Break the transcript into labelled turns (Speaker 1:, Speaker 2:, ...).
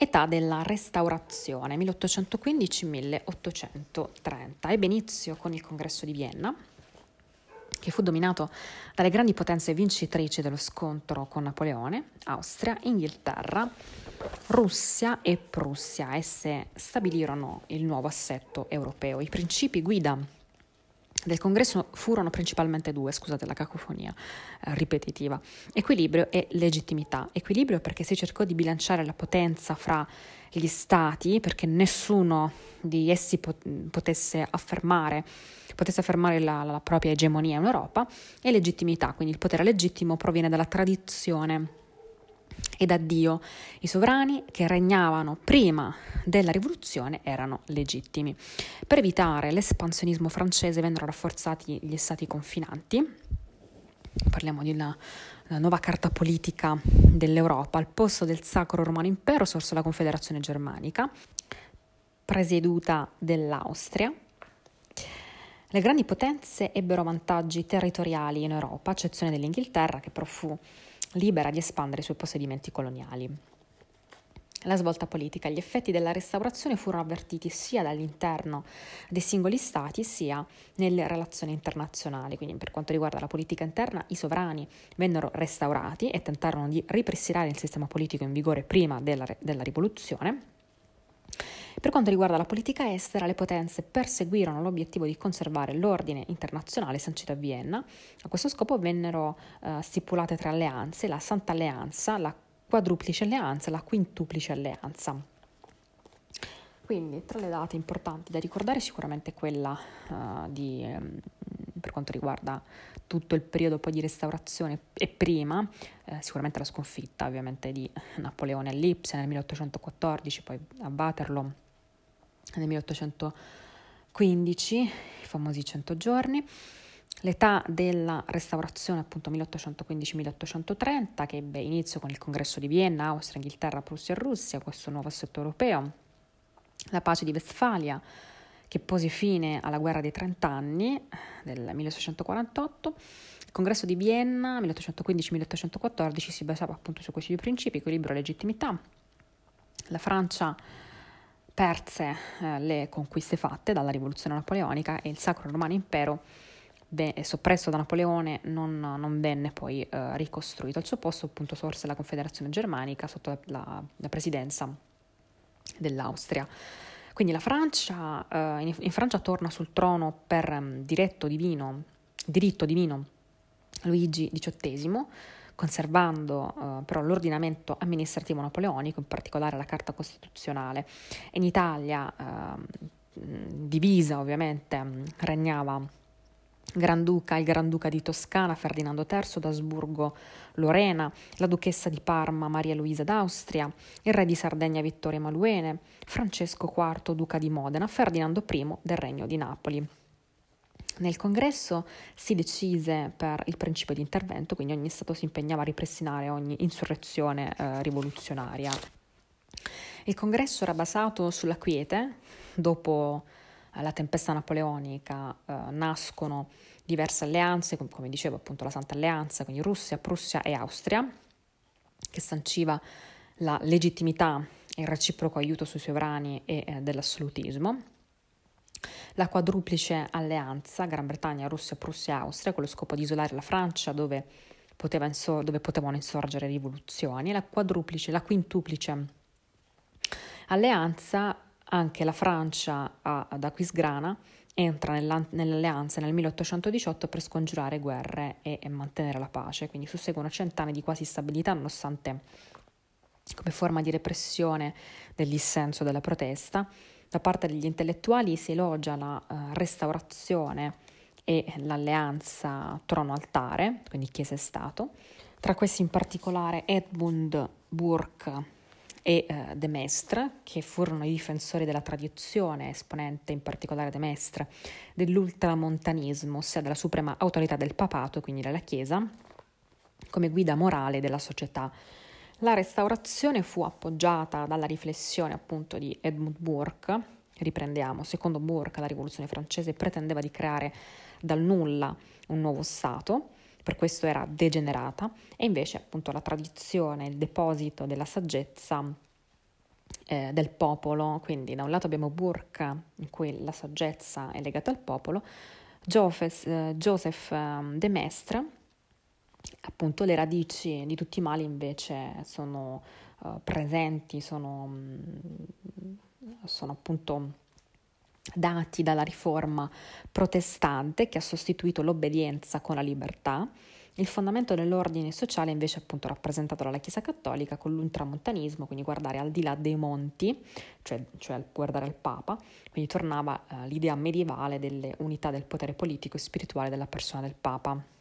Speaker 1: Età della restaurazione 1815-1830. Ebbe inizio con il congresso di Vienna, che fu dominato dalle grandi potenze vincitrici dello scontro con Napoleone, Austria, Inghilterra, Russia e Prussia. Esse stabilirono il nuovo assetto europeo. I principi guida del congresso furono principalmente due, scusate la cacofonia eh, ripetitiva, equilibrio e legittimità. Equilibrio perché si cercò di bilanciare la potenza fra gli stati, perché nessuno di essi potesse affermare, potesse affermare la, la propria egemonia in Europa, e legittimità, quindi il potere legittimo proviene dalla tradizione e da Dio. I sovrani che regnavano prima della rivoluzione erano legittimi. Per evitare l'espansionismo francese vennero rafforzati gli stati confinanti. Parliamo di una, una nuova carta politica dell'Europa. Al posto del Sacro Romano Impero sorse la Confederazione Germanica, presieduta dall'Austria. Le grandi potenze ebbero vantaggi territoriali in Europa, a eccezione dell'Inghilterra, che però fu libera di espandere i suoi possedimenti coloniali. La svolta politica, gli effetti della restaurazione furono avvertiti sia dall'interno dei singoli stati sia nelle relazioni internazionali, quindi per quanto riguarda la politica interna i sovrani vennero restaurati e tentarono di ripristinare il sistema politico in vigore prima della, della rivoluzione per quanto riguarda la politica estera, le potenze perseguirono l'obiettivo di conservare l'ordine internazionale sancito a Vienna. A questo scopo vennero uh, stipulate tre alleanze, la Santa Alleanza, la Quadruplice Alleanza e la Quintuplice Alleanza. Quindi tra le date importanti da ricordare sicuramente quella uh, di, um, per quanto riguarda tutto il periodo poi di restaurazione e prima, eh, sicuramente la sconfitta ovviamente di Napoleone a Lipsia nel 1814, poi a Waterloo nel 1815, i famosi 100 giorni. L'età della restaurazione, appunto 1815-1830, che ebbe inizio con il congresso di Vienna, Austria, Inghilterra, Prussia e Russia, questo nuovo assetto europeo. La pace di Westfalia, che pose fine alla guerra dei trent'anni del 1648. Il congresso di Vienna, 1815-1814, si basava appunto su questi due principi, equilibrio e legittimità. La Francia perse eh, le conquiste fatte dalla rivoluzione napoleonica e il Sacro Romano Impero, beh, soppresso da Napoleone, non, non venne poi eh, ricostruito. Al suo posto appunto sorse la Confederazione Germanica sotto la, la presidenza dell'Austria. Quindi la Francia, eh, in, in, Francia torna sul trono per um, diretto divino, diritto divino Luigi XVIII, conservando uh, però l'ordinamento amministrativo napoleonico, in particolare la Carta Costituzionale. In Italia, uh, divisa ovviamente, regnava Granduca, il Granduca di Toscana, Ferdinando III d'Asburgo, Lorena, la Duchessa di Parma, Maria Luisa d'Austria, il Re di Sardegna Vittorio Emanuele, Francesco IV, Duca di Modena, Ferdinando I del Regno di Napoli. Nel congresso si decise per il principio di intervento, quindi ogni Stato si impegnava a ripristinare ogni insurrezione eh, rivoluzionaria. Il congresso era basato sulla quiete, dopo eh, la tempesta napoleonica eh, nascono diverse alleanze, com- come dicevo appunto la Santa Alleanza, quindi Russia, Prussia e Austria, che sanciva la legittimità e il reciproco aiuto sui sovrani e eh, dell'assolutismo la quadruplice alleanza Gran Bretagna, Russia, Prussia e Austria con lo scopo di isolare la Francia dove, poteva insor- dove potevano insorgere rivoluzioni, la quadruplice, la quintuplice alleanza anche la Francia ad Aquisgrana entra nell'alleanza nel 1818 per scongiurare guerre e, e mantenere la pace, quindi susseguono cent'anni di quasi stabilità nonostante come forma di repressione del dissenso della protesta da parte degli intellettuali si elogia la uh, restaurazione e l'alleanza trono-altare, quindi Chiesa e Stato. Tra questi in particolare Edmund Burke e uh, De Maistre, che furono i difensori della tradizione, esponente in particolare De Maistre, dell'ultramontanismo, ossia della suprema autorità del papato, quindi della Chiesa, come guida morale della società la restaurazione fu appoggiata dalla riflessione appunto di Edmund Burke. Riprendiamo, secondo Burke la rivoluzione francese pretendeva di creare dal nulla un nuovo Stato, per questo era degenerata, e invece appunto la tradizione, il deposito della saggezza eh, del popolo, quindi da un lato abbiamo Burka, in cui la saggezza è legata al popolo, Joseph, eh, Joseph ehm, de Maistre, appunto le radici di tutti i mali invece sono uh, presenti, sono, mm, sono appunto dati dalla riforma protestante che ha sostituito l'obbedienza con la libertà. Il fondamento dell'ordine sociale invece è appunto rappresentato dalla Chiesa Cattolica con l'ultramontanismo, quindi guardare al di là dei monti, cioè, cioè guardare al Papa, quindi tornava uh, l'idea medievale delle unità del potere politico e spirituale della persona del Papa.